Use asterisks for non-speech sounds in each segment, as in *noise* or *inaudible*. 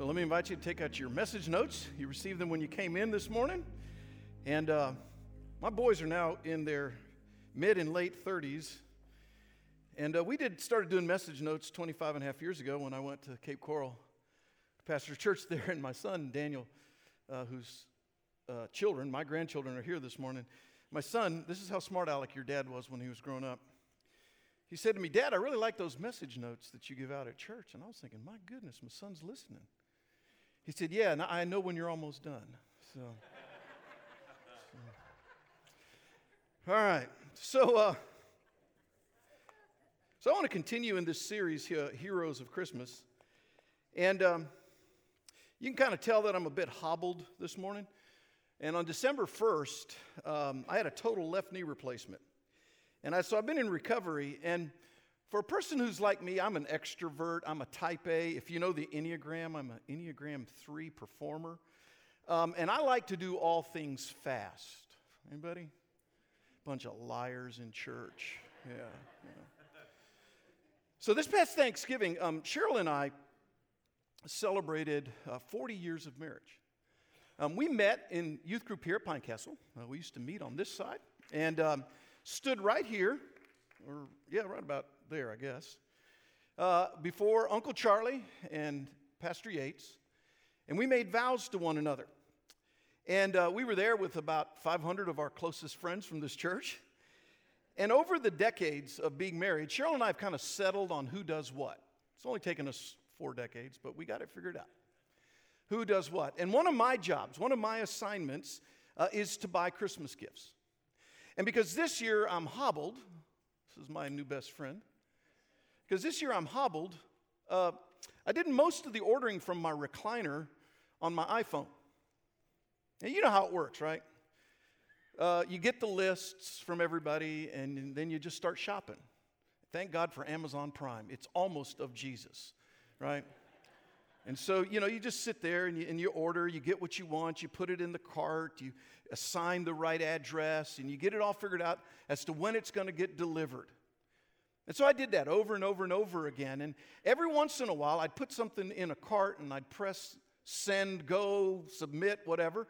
So let me invite you to take out your message notes. You received them when you came in this morning. And uh, my boys are now in their mid and late 30s. And uh, we did started doing message notes 25 and a half years ago when I went to Cape Coral, pastor church *laughs* there, and my son Daniel, uh, whose uh, children, my grandchildren, are here this morning. My son, this is how smart Alec your dad was when he was growing up. He said to me, Dad, I really like those message notes that you give out at church. And I was thinking, my goodness, my son's listening. He said, Yeah, and I know when you're almost done. So, so. all right. So, uh, so I want to continue in this series Heroes of Christmas. And um, you can kind of tell that I'm a bit hobbled this morning. And on December 1st, um, I had a total left knee replacement. And I, so I've been in recovery. And for a person who's like me, I'm an extrovert, I'm a type A. If you know the Enneagram, I'm an Enneagram 3 performer. Um, and I like to do all things fast. Anybody? Bunch of liars in church. Yeah. yeah. So this past Thanksgiving, um, Cheryl and I celebrated uh, 40 years of marriage. Um, we met in youth group here at Pine Castle. Uh, we used to meet on this side. And um, stood right here, or yeah, right about there, I guess, uh, before Uncle Charlie and Pastor Yates, and we made vows to one another. And uh, we were there with about 500 of our closest friends from this church. And over the decades of being married, Cheryl and I have kind of settled on who does what. It's only taken us four decades, but we got it figured out. Who does what? And one of my jobs, one of my assignments, uh, is to buy Christmas gifts. And because this year I'm hobbled, this is my new best friend, because this year I'm hobbled, uh, I did most of the ordering from my recliner on my iPhone. And you know how it works, right? Uh, you get the lists from everybody, and then you just start shopping. Thank God for Amazon Prime. It's almost of Jesus, right? And so, you know, you just sit there and you, and you, order, you get what you want, you put it in the cart, you assign the right address, and you get it all figured out as to when it's going to get delivered. And so I did that over and over and over again. And every once in a while, I'd put something in a cart and I'd press send, go, submit, whatever.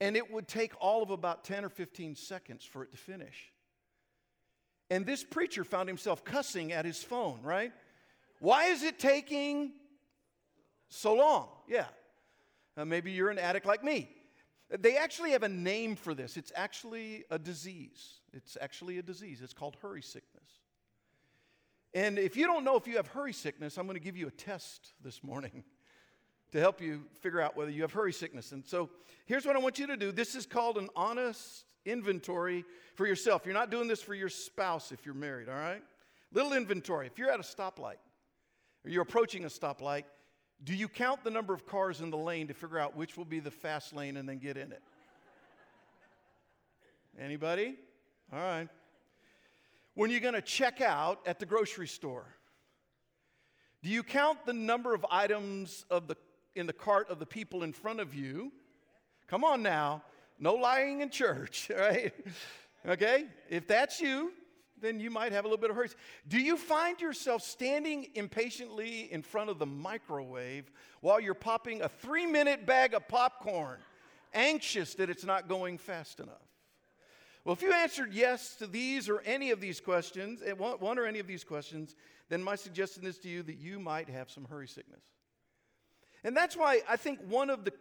And it would take all of about 10 or 15 seconds for it to finish. And this preacher found himself cussing at his phone, right? Why is it taking so long. Yeah. Uh, maybe you're an addict like me. They actually have a name for this. It's actually a disease. It's actually a disease. It's called hurry sickness. And if you don't know if you have hurry sickness, I'm going to give you a test this morning *laughs* to help you figure out whether you have hurry sickness. And so here's what I want you to do this is called an honest inventory for yourself. You're not doing this for your spouse if you're married, all right? Little inventory. If you're at a stoplight or you're approaching a stoplight, do you count the number of cars in the lane to figure out which will be the fast lane and then get in it? *laughs* Anybody? All right. When you're going to check out at the grocery store, do you count the number of items of the, in the cart of the people in front of you? Come on now. No lying in church, *laughs* right? Okay? If that's you, then you might have a little bit of hurry. Do you find yourself standing impatiently in front of the microwave while you're popping a three minute bag of popcorn, anxious that it's not going fast enough? Well, if you answered yes to these or any of these questions, eh, one or any of these questions, then my suggestion is to you that you might have some hurry sickness. And that's why I think one of the,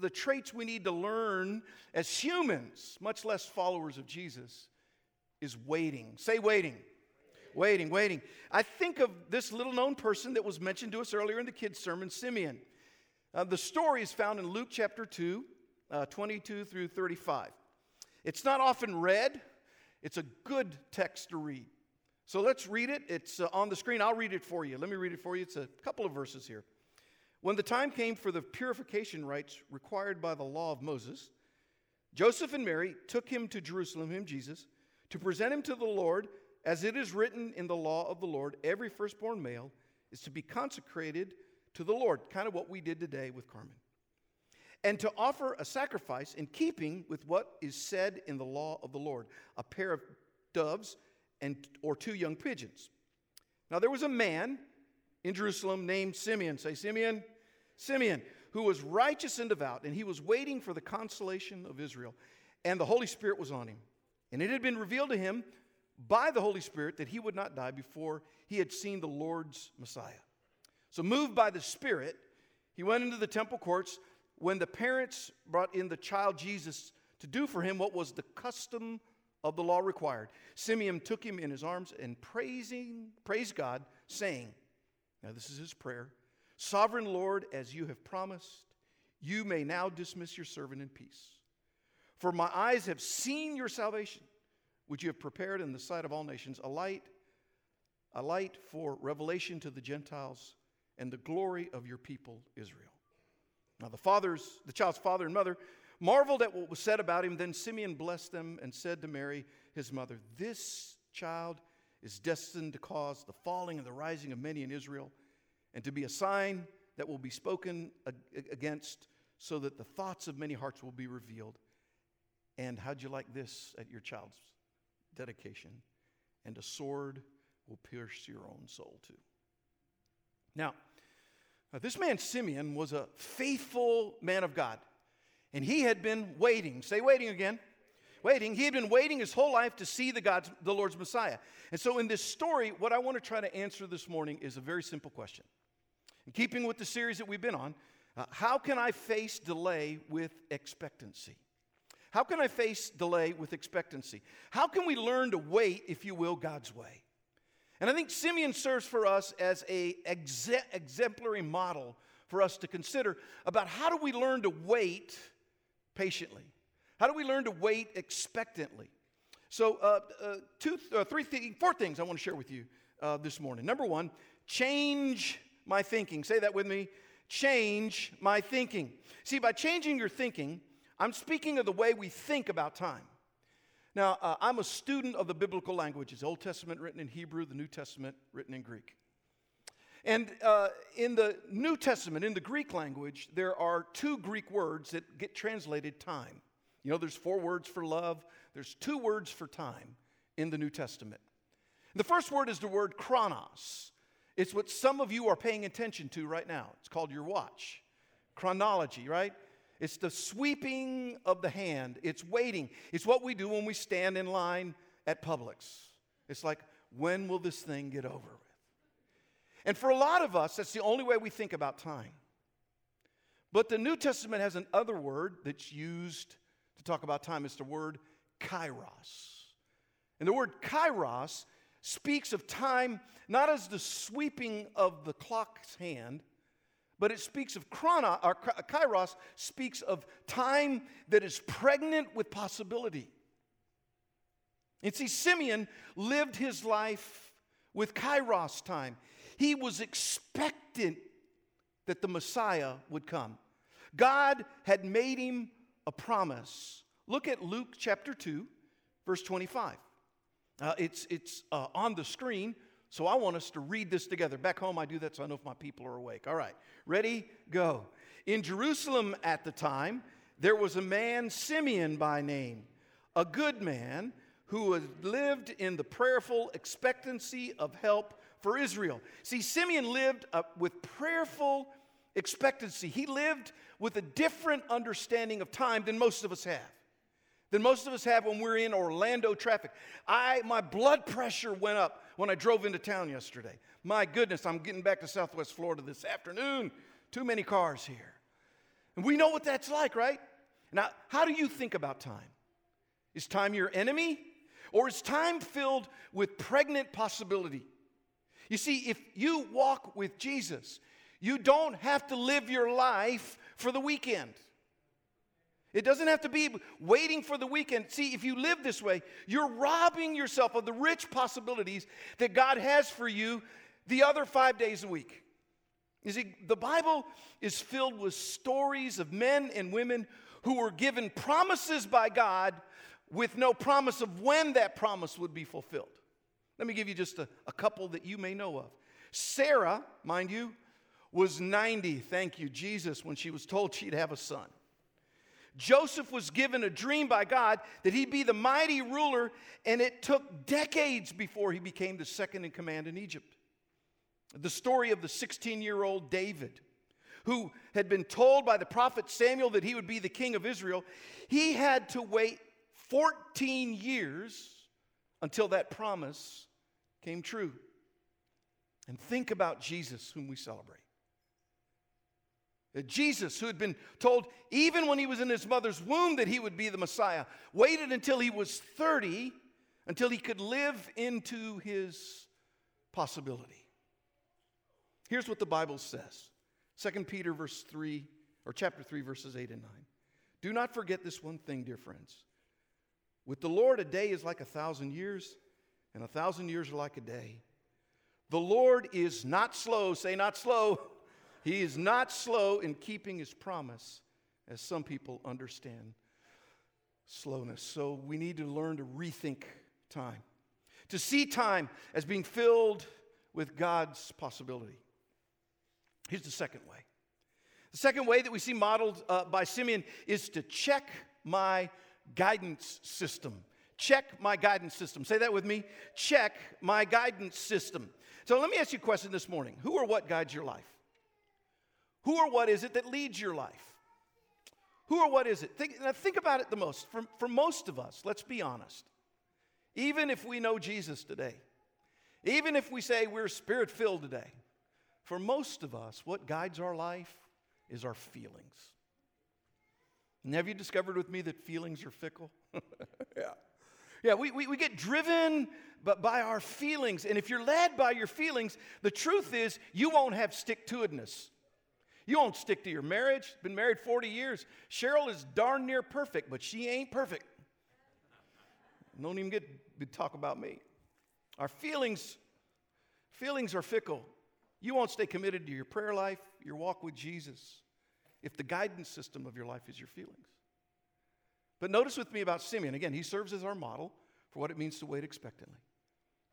the traits we need to learn as humans, much less followers of Jesus, is waiting. Say waiting. Waiting, waiting. I think of this little known person that was mentioned to us earlier in the kids' sermon, Simeon. Uh, the story is found in Luke chapter 2, uh, 22 through 35. It's not often read, it's a good text to read. So let's read it. It's uh, on the screen. I'll read it for you. Let me read it for you. It's a couple of verses here. When the time came for the purification rites required by the law of Moses, Joseph and Mary took him to Jerusalem, him Jesus to present him to the Lord, as it is written in the law of the Lord, every firstborn male is to be consecrated to the Lord, kind of what we did today with Carmen. And to offer a sacrifice in keeping with what is said in the law of the Lord, a pair of doves and or two young pigeons. Now there was a man in Jerusalem named Simeon. Say Simeon. Simeon, who was righteous and devout, and he was waiting for the consolation of Israel. And the Holy Spirit was on him. And it had been revealed to him by the Holy Spirit that he would not die before he had seen the Lord's Messiah. So, moved by the Spirit, he went into the temple courts when the parents brought in the child Jesus to do for him what was the custom of the law required. Simeon took him in his arms and praising, praised God, saying, Now this is his prayer. Sovereign Lord, as you have promised, you may now dismiss your servant in peace. For my eyes have seen your salvation, which you have prepared in the sight of all nations, a light, a light for revelation to the Gentiles and the glory of your people Israel. Now the fathers, the child's father and mother marveled at what was said about him. Then Simeon blessed them and said to Mary, his mother, This child is destined to cause the falling and the rising of many in Israel and to be a sign that will be spoken against, so that the thoughts of many hearts will be revealed. And how'd you like this at your child's dedication? And a sword will pierce your own soul too. Now, this man Simeon was a faithful man of God, and he had been waiting. Say, waiting again. Waiting. He had been waiting his whole life to see the God's, the Lord's Messiah. And so, in this story, what I want to try to answer this morning is a very simple question. In keeping with the series that we've been on, uh, how can I face delay with expectancy? How can I face delay with expectancy? How can we learn to wait, if you will, God's way? And I think Simeon serves for us as a exe- exemplary model for us to consider about how do we learn to wait patiently? How do we learn to wait expectantly? So, uh, uh, two, uh, three, th- four things I want to share with you uh, this morning. Number one, change my thinking. Say that with me. Change my thinking. See, by changing your thinking, I'm speaking of the way we think about time. Now, uh, I'm a student of the biblical languages Old Testament written in Hebrew, the New Testament written in Greek. And uh, in the New Testament, in the Greek language, there are two Greek words that get translated time. You know, there's four words for love, there's two words for time in the New Testament. The first word is the word chronos. It's what some of you are paying attention to right now. It's called your watch. Chronology, right? It's the sweeping of the hand. It's waiting. It's what we do when we stand in line at Publix. It's like, when will this thing get over with? And for a lot of us, that's the only way we think about time. But the New Testament has another word that's used to talk about time. It's the word kairos. And the word kairos speaks of time not as the sweeping of the clock's hand, but it speaks of chrono, or kairos speaks of time that is pregnant with possibility. And see, Simeon lived his life with kairos time. He was expectant that the Messiah would come. God had made him a promise. Look at Luke chapter 2, verse 25. Uh, it's it's uh, on the screen, so I want us to read this together. Back home, I do that so I know if my people are awake. All right, ready, go. In Jerusalem at the time, there was a man, Simeon by name, a good man who had lived in the prayerful expectancy of help for Israel. See, Simeon lived uh, with prayerful expectancy. He lived with a different understanding of time than most of us have. Than most of us have when we're in Orlando traffic. I my blood pressure went up when I drove into town yesterday. My goodness, I'm getting back to Southwest Florida this afternoon. Too many cars here. And we know what that's like, right? Now, how do you think about time? Is time your enemy? Or is time filled with pregnant possibility? You see, if you walk with Jesus, you don't have to live your life for the weekend. It doesn't have to be waiting for the weekend. See, if you live this way, you're robbing yourself of the rich possibilities that God has for you the other five days a week. You see, the Bible is filled with stories of men and women who were given promises by God with no promise of when that promise would be fulfilled. Let me give you just a, a couple that you may know of. Sarah, mind you, was 90, thank you, Jesus, when she was told she'd have a son. Joseph was given a dream by God that he'd be the mighty ruler, and it took decades before he became the second in command in Egypt. The story of the 16 year old David, who had been told by the prophet Samuel that he would be the king of Israel, he had to wait 14 years until that promise came true. And think about Jesus, whom we celebrate. Uh, Jesus, who had been told even when he was in his mother's womb that he would be the Messiah, waited until he was 30 until he could live into his possibility. Here's what the Bible says 2 Peter verse 3 or chapter 3 verses 8 and 9. Do not forget this one thing, dear friends. With the Lord, a day is like a thousand years, and a thousand years are like a day. The Lord is not slow, say not slow. *laughs* He is not slow in keeping his promise, as some people understand slowness. So we need to learn to rethink time, to see time as being filled with God's possibility. Here's the second way. The second way that we see modeled uh, by Simeon is to check my guidance system. Check my guidance system. Say that with me. Check my guidance system. So let me ask you a question this morning Who or what guides your life? Who or what is it that leads your life? Who or what is it? Think, think about it the most. For, for most of us, let's be honest, even if we know Jesus today, even if we say we're spirit filled today, for most of us, what guides our life is our feelings. And have you discovered with me that feelings are fickle? *laughs* yeah. Yeah, we, we, we get driven by our feelings. And if you're led by your feelings, the truth is you won't have stick to itness. You won't stick to your marriage. Been married 40 years. Cheryl is darn near perfect, but she ain't perfect. Don't even get to talk about me. Our feelings, feelings are fickle. You won't stay committed to your prayer life, your walk with Jesus, if the guidance system of your life is your feelings. But notice with me about Simeon. Again, he serves as our model for what it means to wait expectantly.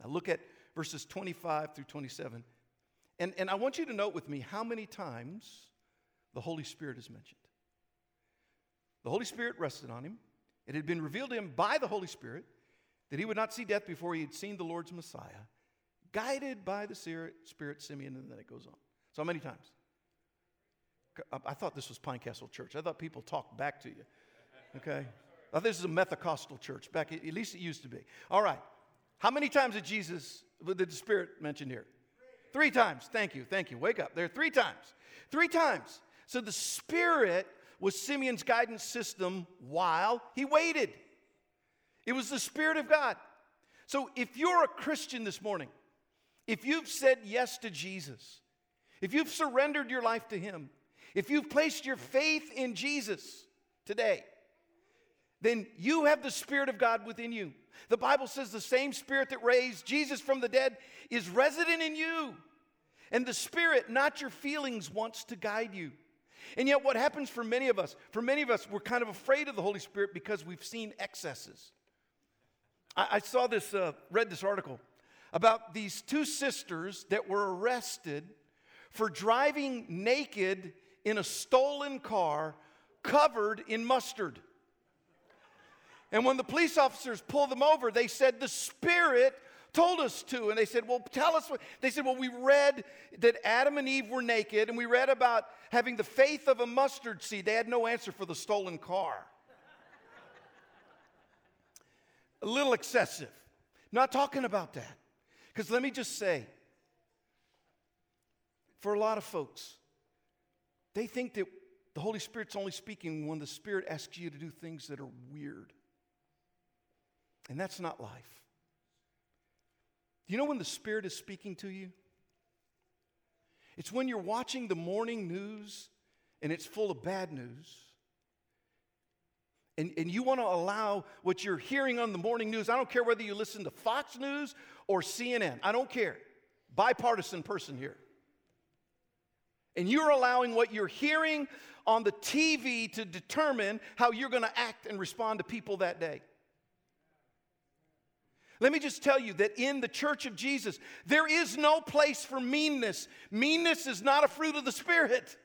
Now look at verses 25 through 27. And, and I want you to note with me how many times the Holy Spirit is mentioned. The Holy Spirit rested on him. It had been revealed to him by the Holy Spirit that he would not see death before he had seen the Lord's Messiah, guided by the Spirit, Simeon, and then it goes on. So, many times? I thought this was Pine Castle Church. I thought people talked back to you. Okay? I thought this is a Methocostal church, back at least it used to be. All right. How many times did Jesus, did the Spirit mentioned here? Three times. Thank you. Thank you. Wake up. There three times. Three times. So the Spirit was Simeon's guidance system while he waited. It was the Spirit of God. So if you're a Christian this morning, if you've said yes to Jesus, if you've surrendered your life to Him, if you've placed your faith in Jesus today, then you have the Spirit of God within you. The Bible says the same Spirit that raised Jesus from the dead is resident in you. And the Spirit, not your feelings, wants to guide you. And yet, what happens for many of us, for many of us, we're kind of afraid of the Holy Spirit because we've seen excesses. I, I saw this, uh, read this article about these two sisters that were arrested for driving naked in a stolen car covered in mustard. And when the police officers pulled them over, they said, The Spirit told us to. And they said, Well, tell us what. They said, Well, we read that Adam and Eve were naked, and we read about having the faith of a mustard seed. They had no answer for the stolen car. a little excessive. Not talking about that. Because let me just say, for a lot of folks, they think that the Holy Spirit's only speaking when the Spirit asks you to do things that are weird. And that's not life. Do you know when the Spirit is speaking to you? It's when you're watching the morning news and it's full of bad news. And, and you want to allow what you're hearing on the morning news. I don't care whether you listen to Fox News or CNN, I don't care. Bipartisan person here. And you're allowing what you're hearing on the TV to determine how you're going to act and respond to people that day. Let me just tell you that in the church of Jesus, there is no place for meanness. Meanness is not a fruit of the Spirit.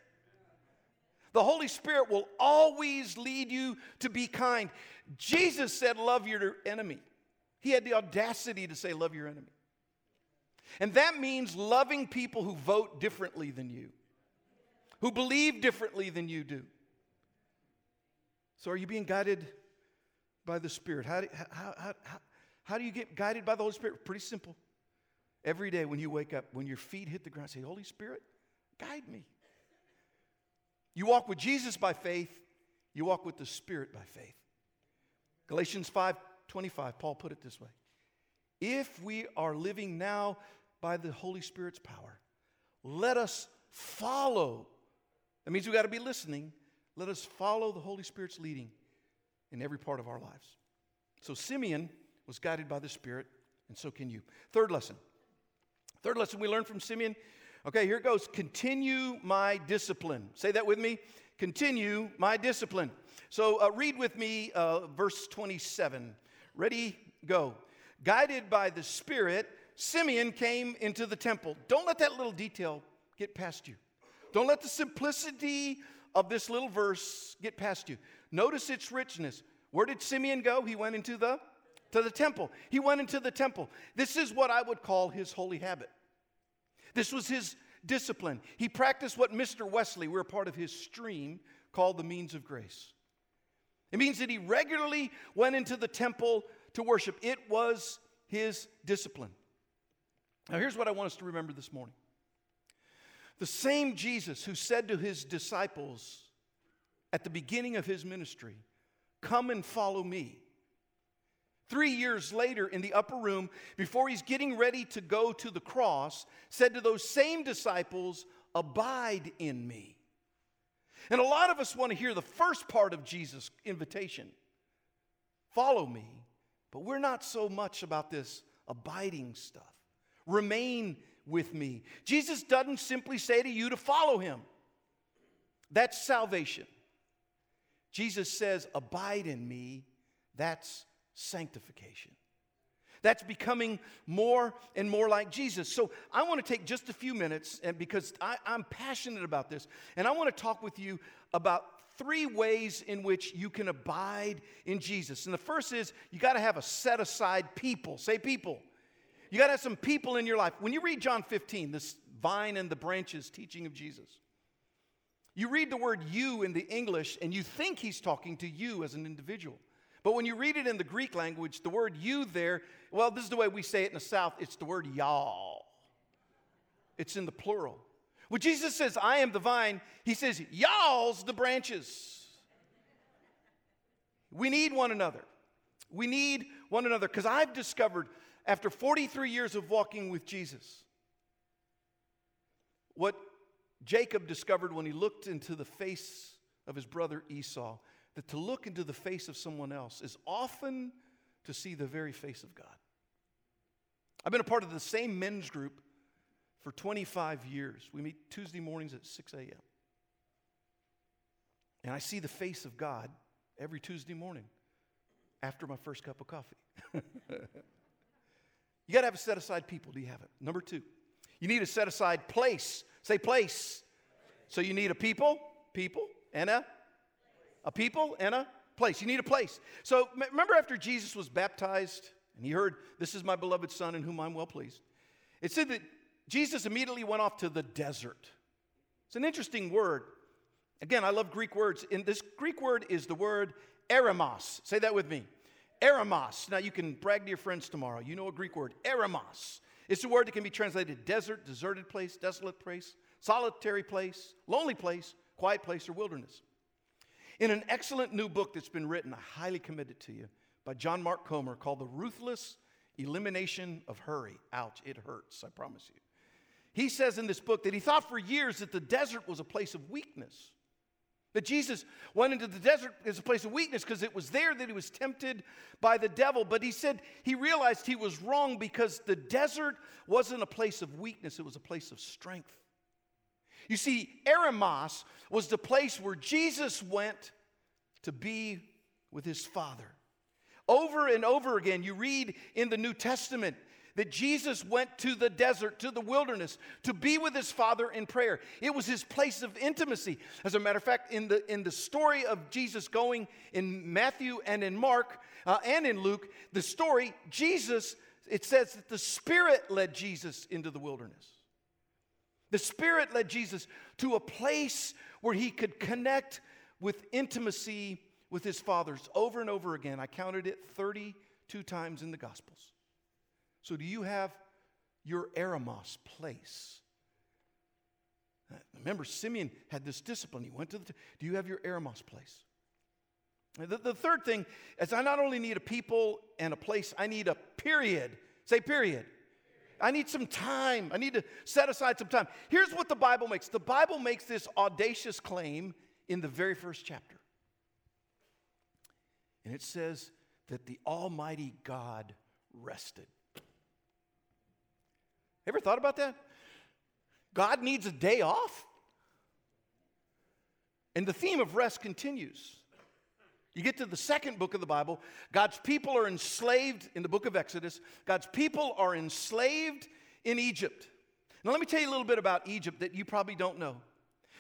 The Holy Spirit will always lead you to be kind. Jesus said, Love your enemy. He had the audacity to say, Love your enemy. And that means loving people who vote differently than you, who believe differently than you do. So, are you being guided by the Spirit? How how, how, how, do you get guided by the Holy Spirit? Pretty simple. Every day when you wake up, when your feet hit the ground, say, Holy Spirit, guide me. You walk with Jesus by faith, you walk with the Spirit by faith. Galatians 5 25, Paul put it this way If we are living now by the Holy Spirit's power, let us follow. That means we've got to be listening. Let us follow the Holy Spirit's leading in every part of our lives. So Simeon was guided by the Spirit, and so can you. Third lesson. Third lesson we learned from Simeon. Okay, here goes. Continue my discipline. Say that with me. Continue my discipline. So uh, read with me uh, verse 27. Ready, go. Guided by the Spirit, Simeon came into the temple. Don't let that little detail get past you. Don't let the simplicity of this little verse get past you. Notice its richness. Where did Simeon go? He went into the to the temple. He went into the temple. This is what I would call his holy habit. This was his discipline. He practiced what Mr. Wesley, we're part of his stream, called the means of grace. It means that he regularly went into the temple to worship. It was his discipline. Now, here's what I want us to remember this morning the same Jesus who said to his disciples at the beginning of his ministry, Come and follow me. Three years later, in the upper room, before he's getting ready to go to the cross, said to those same disciples, Abide in me. And a lot of us want to hear the first part of Jesus' invitation follow me, but we're not so much about this abiding stuff. Remain with me. Jesus doesn't simply say to you to follow him, that's salvation. Jesus says, Abide in me, that's sanctification. That's becoming more and more like Jesus. So I want to take just a few minutes, and because I, am passionate about this, and I want to talk with you about three ways in which you can abide in Jesus. And the first is you got to have a set aside people. Say people. You got to have some people in your life. When you read John 15, this vine and the branches teaching of Jesus, you read the word you in the English and you think he's talking to you as an individual. But when you read it in the Greek language, the word you there, well, this is the way we say it in the South, it's the word y'all. It's in the plural. When Jesus says, I am the vine, he says, y'all's the branches. We need one another. We need one another because I've discovered after 43 years of walking with Jesus, what Jacob discovered when he looked into the face of his brother Esau, that to look into the face of someone else is often to see the very face of God. I've been a part of the same men's group for 25 years. We meet Tuesday mornings at 6 a.m. And I see the face of God every Tuesday morning after my first cup of coffee. *laughs* You got to have a set aside people. Do you have it? Number two, you need a set aside place. Say place. So you need a people, people, and a, a people and a place. You need a place. So remember after Jesus was baptized and he heard, This is my beloved Son in whom I'm well pleased. It said that Jesus immediately went off to the desert. It's an interesting word. Again, I love Greek words. And this Greek word is the word eremos. Say that with me. Eremos. Now, you can brag to your friends tomorrow. You know a Greek word, eremos. It's a word that can be translated desert, deserted place, desolate place, solitary place, lonely place, quiet place, or wilderness. In an excellent new book that's been written, I highly commend it to you, by John Mark Comer called The Ruthless Elimination of Hurry. Ouch, it hurts, I promise you. He says in this book that he thought for years that the desert was a place of weakness. That Jesus went into the desert as a place of weakness because it was there that he was tempted by the devil. But he said he realized he was wrong because the desert wasn't a place of weakness, it was a place of strength. You see, Eremos was the place where Jesus went to be with his Father. Over and over again, you read in the New Testament that Jesus went to the desert, to the wilderness, to be with his Father in prayer. It was his place of intimacy. As a matter of fact, in the, in the story of Jesus going in Matthew and in Mark uh, and in Luke, the story, Jesus, it says that the Spirit led Jesus into the wilderness. The Spirit led Jesus to a place where he could connect with intimacy with his fathers over and over again. I counted it 32 times in the Gospels. So, do you have your Eremos place? Uh, remember, Simeon had this discipline. He went to the. Do you have your Eremos place? The, the third thing is, I not only need a people and a place, I need a period. Say, period. I need some time. I need to set aside some time. Here's what the Bible makes the Bible makes this audacious claim in the very first chapter. And it says that the Almighty God rested. Ever thought about that? God needs a day off? And the theme of rest continues. You get to the second book of the Bible, God's people are enslaved in the book of Exodus. God's people are enslaved in Egypt. Now, let me tell you a little bit about Egypt that you probably don't know.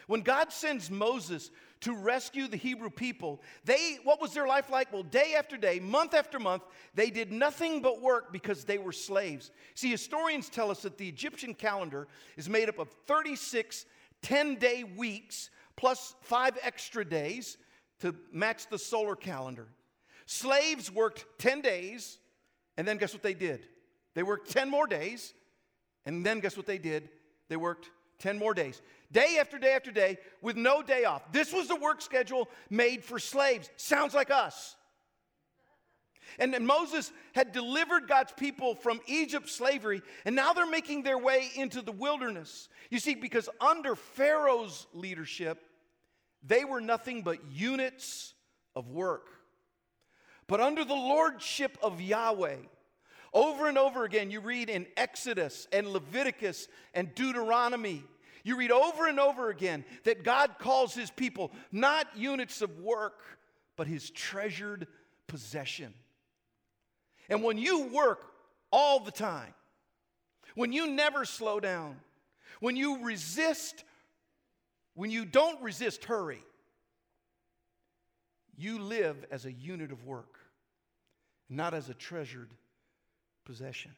When God sends Moses to rescue the Hebrew people, they what was their life like? Well, day after day, month after month, they did nothing but work because they were slaves. See, historians tell us that the Egyptian calendar is made up of 36 10-day weeks plus 5 extra days to match the solar calendar. Slaves worked 10 days, and then guess what they did? They worked 10 more days, and then guess what they did? They worked 10 more days. Day after day after day with no day off. This was the work schedule made for slaves. Sounds like us. And, Moses had delivered God's people from Egypt slavery, and now they're making their way into the wilderness. You see, because under Pharaoh's leadership, they were nothing but units of work. But under the lordship of Yahweh, over and over again, you read in Exodus and Leviticus and Deuteronomy, you read over and over again that God calls his people not units of work, but his treasured possession. And when you work all the time, when you never slow down, when you resist when you don't resist hurry, you live as a unit of work, not as a treasured possession.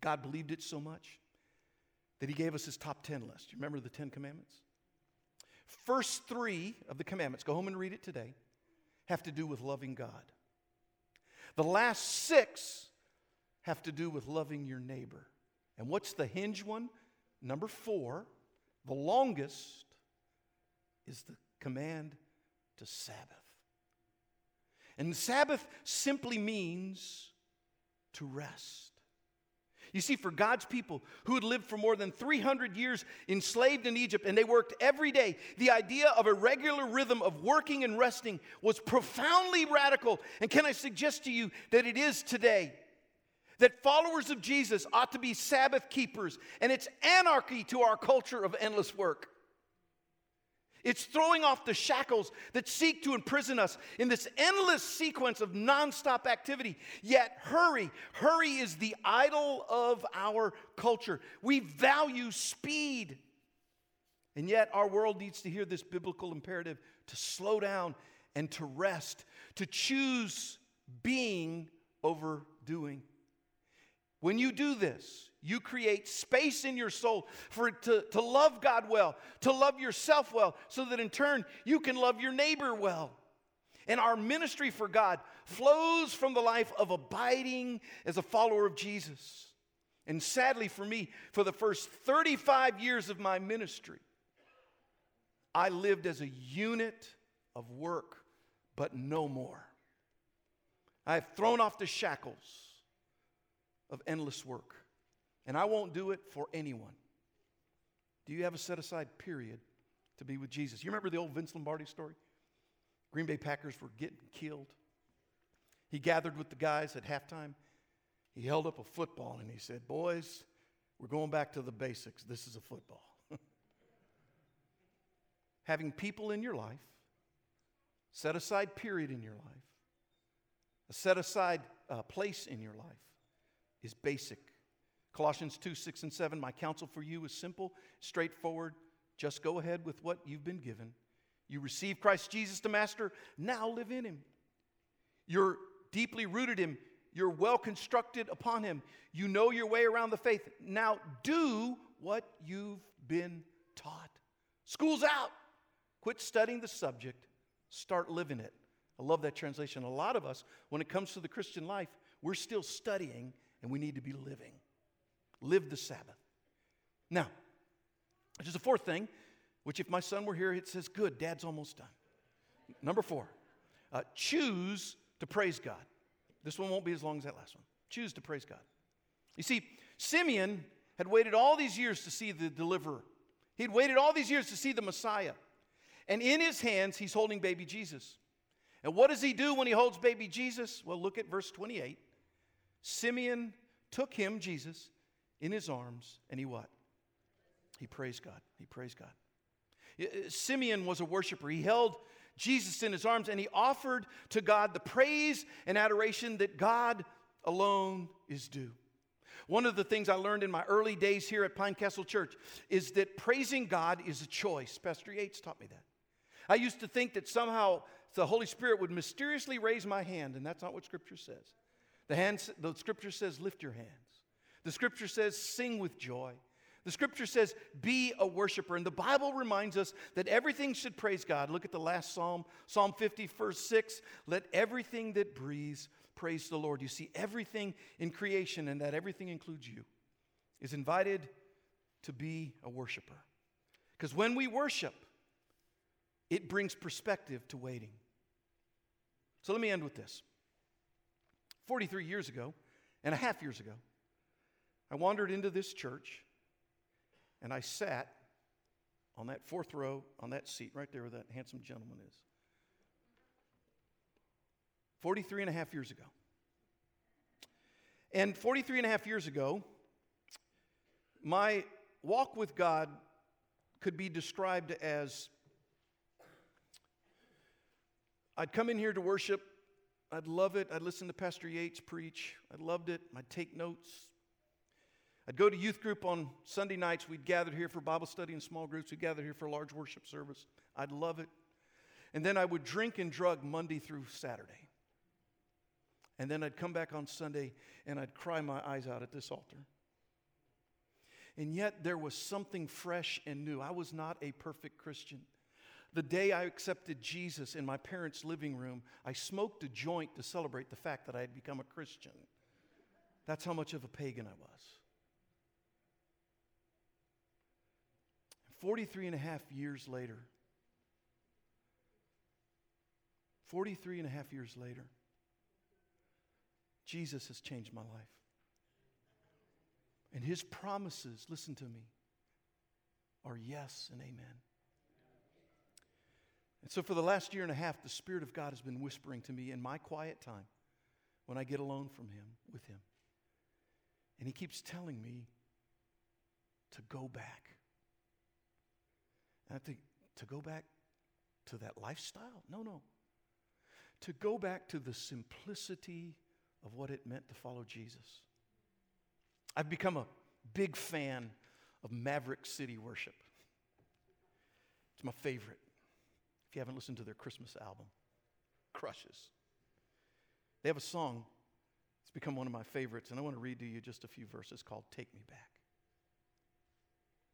God believed it so much that He gave us His top 10 list. You remember the 10 commandments? First three of the commandments, go home and read it today, have to do with loving God. The last six have to do with loving your neighbor. And what's the hinge one? Number four the longest is the command to Sabbath. And Sabbath simply means to rest. You see, for God's people who had lived for more than 300 years enslaved in Egypt and they worked every day, the idea of a regular rhythm of working and resting was profoundly radical. And can I suggest to you that it is today? That followers of Jesus ought to be Sabbath keepers, and it's anarchy to our culture of endless work. It's throwing off the shackles that seek to imprison us in this endless sequence of nonstop activity. Yet, hurry, hurry is the idol of our culture. We value speed. And yet, our world needs to hear this biblical imperative to slow down and to rest, to choose being over doing. When you do this, you create space in your soul for to, to love God well, to love yourself well, so that in turn you can love your neighbor well. And our ministry for God flows from the life of abiding as a follower of Jesus. And sadly for me, for the first 35 years of my ministry, I lived as a unit of work, but no more. I've thrown off the shackles of endless work. And I won't do it for anyone. Do you have a set aside period to be with Jesus? You remember the old Vince Lombardi story? Green Bay Packers were getting killed. He gathered with the guys at halftime. He held up a football and he said, Boys, we're going back to the basics. This is a football. *laughs* Having people in your life, set aside period in your life, a set aside uh, place in your life, is basic. Colossians 2 6 and 7, my counsel for you is simple, straightforward. Just go ahead with what you've been given. You receive Christ Jesus the Master, now live in Him. You're deeply rooted in Him, you're well constructed upon Him. You know your way around the faith. Now do what you've been taught. School's out. Quit studying the subject, start living it. I love that translation. A lot of us, when it comes to the Christian life, we're still studying and we need to be living. Live the Sabbath. Now, there's a fourth thing, which if my son were here, it says, Good, dad's almost done. Number four, uh, choose to praise God. This one won't be as long as that last one. Choose to praise God. You see, Simeon had waited all these years to see the deliverer, he'd waited all these years to see the Messiah. And in his hands, he's holding baby Jesus. And what does he do when he holds baby Jesus? Well, look at verse 28. Simeon took him, Jesus, in his arms, and he what? He praised God. He praised God. Simeon was a worshiper. He held Jesus in his arms and he offered to God the praise and adoration that God alone is due. One of the things I learned in my early days here at Pine Castle Church is that praising God is a choice. Pastor Yates taught me that. I used to think that somehow the Holy Spirit would mysteriously raise my hand, and that's not what Scripture says. The, hand, the Scripture says, lift your hands. The Scripture says, sing with joy. The Scripture says, be a worshiper. And the Bible reminds us that everything should praise God. Look at the last Psalm, Psalm 50, verse 6. Let everything that breathes praise the Lord. You see, everything in creation, and that everything includes you, is invited to be a worshiper. Because when we worship, it brings perspective to waiting. So let me end with this. 43 years ago, and a half years ago, I wandered into this church and I sat on that fourth row, on that seat right there where that handsome gentleman is. 43 and a half years ago. And 43 and a half years ago, my walk with God could be described as I'd come in here to worship. I'd love it. I'd listen to Pastor Yates preach. I loved it. I'd take notes. I'd go to youth group on Sunday nights. We'd gather here for Bible study in small groups. We'd gather here for large worship service. I'd love it. And then I would drink and drug Monday through Saturday. And then I'd come back on Sunday and I'd cry my eyes out at this altar. And yet there was something fresh and new. I was not a perfect Christian. The day I accepted Jesus in my parents' living room, I smoked a joint to celebrate the fact that I had become a Christian. That's how much of a pagan I was. 43 and a half years later, 43 and a half years later, Jesus has changed my life. And his promises, listen to me, are yes and amen. And so, for the last year and a half, the Spirit of God has been whispering to me in my quiet time when I get alone from Him, with Him. And He keeps telling me to go back. And I think, to go back to that lifestyle? No, no. To go back to the simplicity of what it meant to follow Jesus. I've become a big fan of Maverick City Worship. It's my favorite. If you haven't listened to their Christmas album, Crushes. They have a song, it's become one of my favorites, and I want to read to you just a few verses called Take Me Back.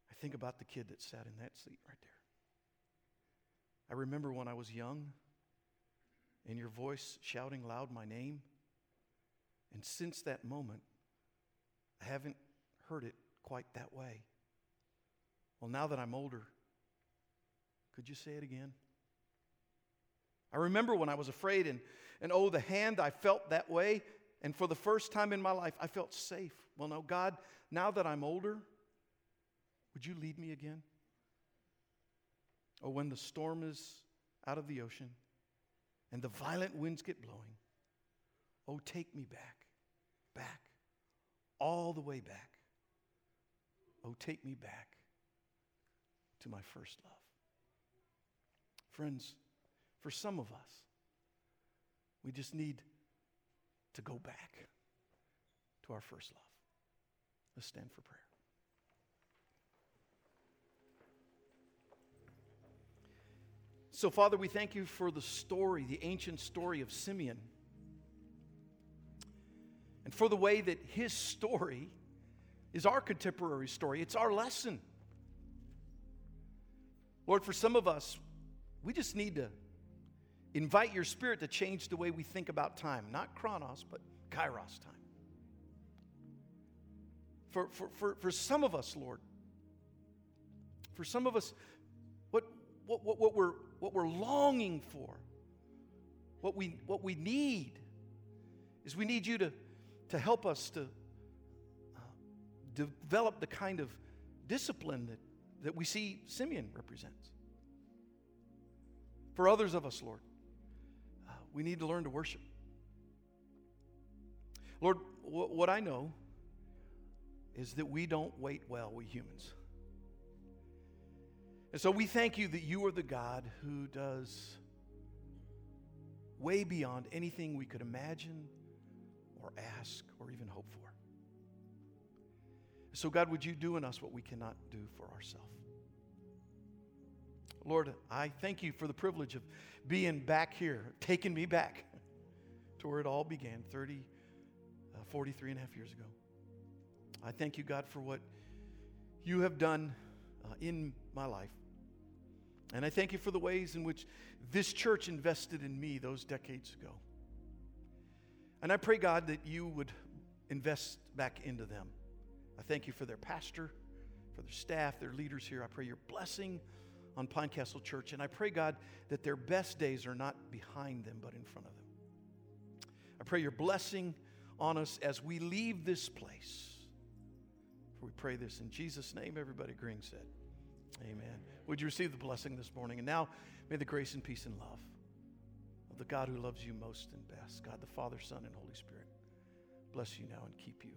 I think about the kid that sat in that seat right there. I remember when I was young and your voice shouting loud my name. And since that moment, I haven't heard it quite that way. Well, now that I'm older, could you say it again? I remember when I was afraid, and, and oh, the hand I felt that way. And for the first time in my life, I felt safe. Well, no, God, now that I'm older, would you lead me again? Or when the storm is out of the ocean and the violent winds get blowing, oh, take me back back, all the way back. Oh, take me back to my first love. Friends, for some of us, we just need to go back to our first love. Let's stand for prayer. So, Father, we thank you for the story, the ancient story of Simeon and for the way that his story is our contemporary story, it's our lesson. Lord, for some of us, we just need to invite your spirit to change the way we think about time. Not chronos, but kairos time. For, for, for, for some of us, Lord, for some of us, what, what, what, what, we're, what we're longing for, what we, what we need, is we need you to, to help us to uh, develop the kind of discipline that, that we see Simeon represents. For others of us, Lord, we need to learn to worship. Lord, w- what I know is that we don't wait well, we humans. And so we thank you that you are the God who does way beyond anything we could imagine or ask or even hope for. So, God, would you do in us what we cannot do for ourselves? Lord, I thank you for the privilege of being back here, taking me back to where it all began 30, uh, 43 and a half years ago. I thank you, God, for what you have done uh, in my life. And I thank you for the ways in which this church invested in me those decades ago. And I pray, God, that you would invest back into them. I thank you for their pastor, for their staff, their leaders here. I pray your blessing on Pine Castle Church. And I pray, God, that their best days are not behind them, but in front of them. I pray your blessing on us as we leave this place. For we pray this in Jesus' name. Everybody agreeing said, Amen. Would you receive the blessing this morning? And now, may the grace and peace and love of the God who loves you most and best, God the Father, Son, and Holy Spirit, bless you now and keep you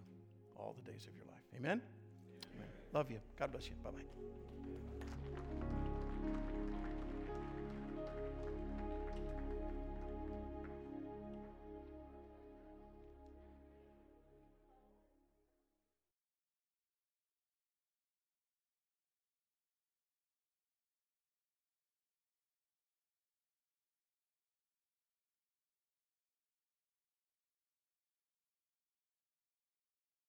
all the days of your life. Amen? Amen. Love you. God bless you. Bye bye. Thank you.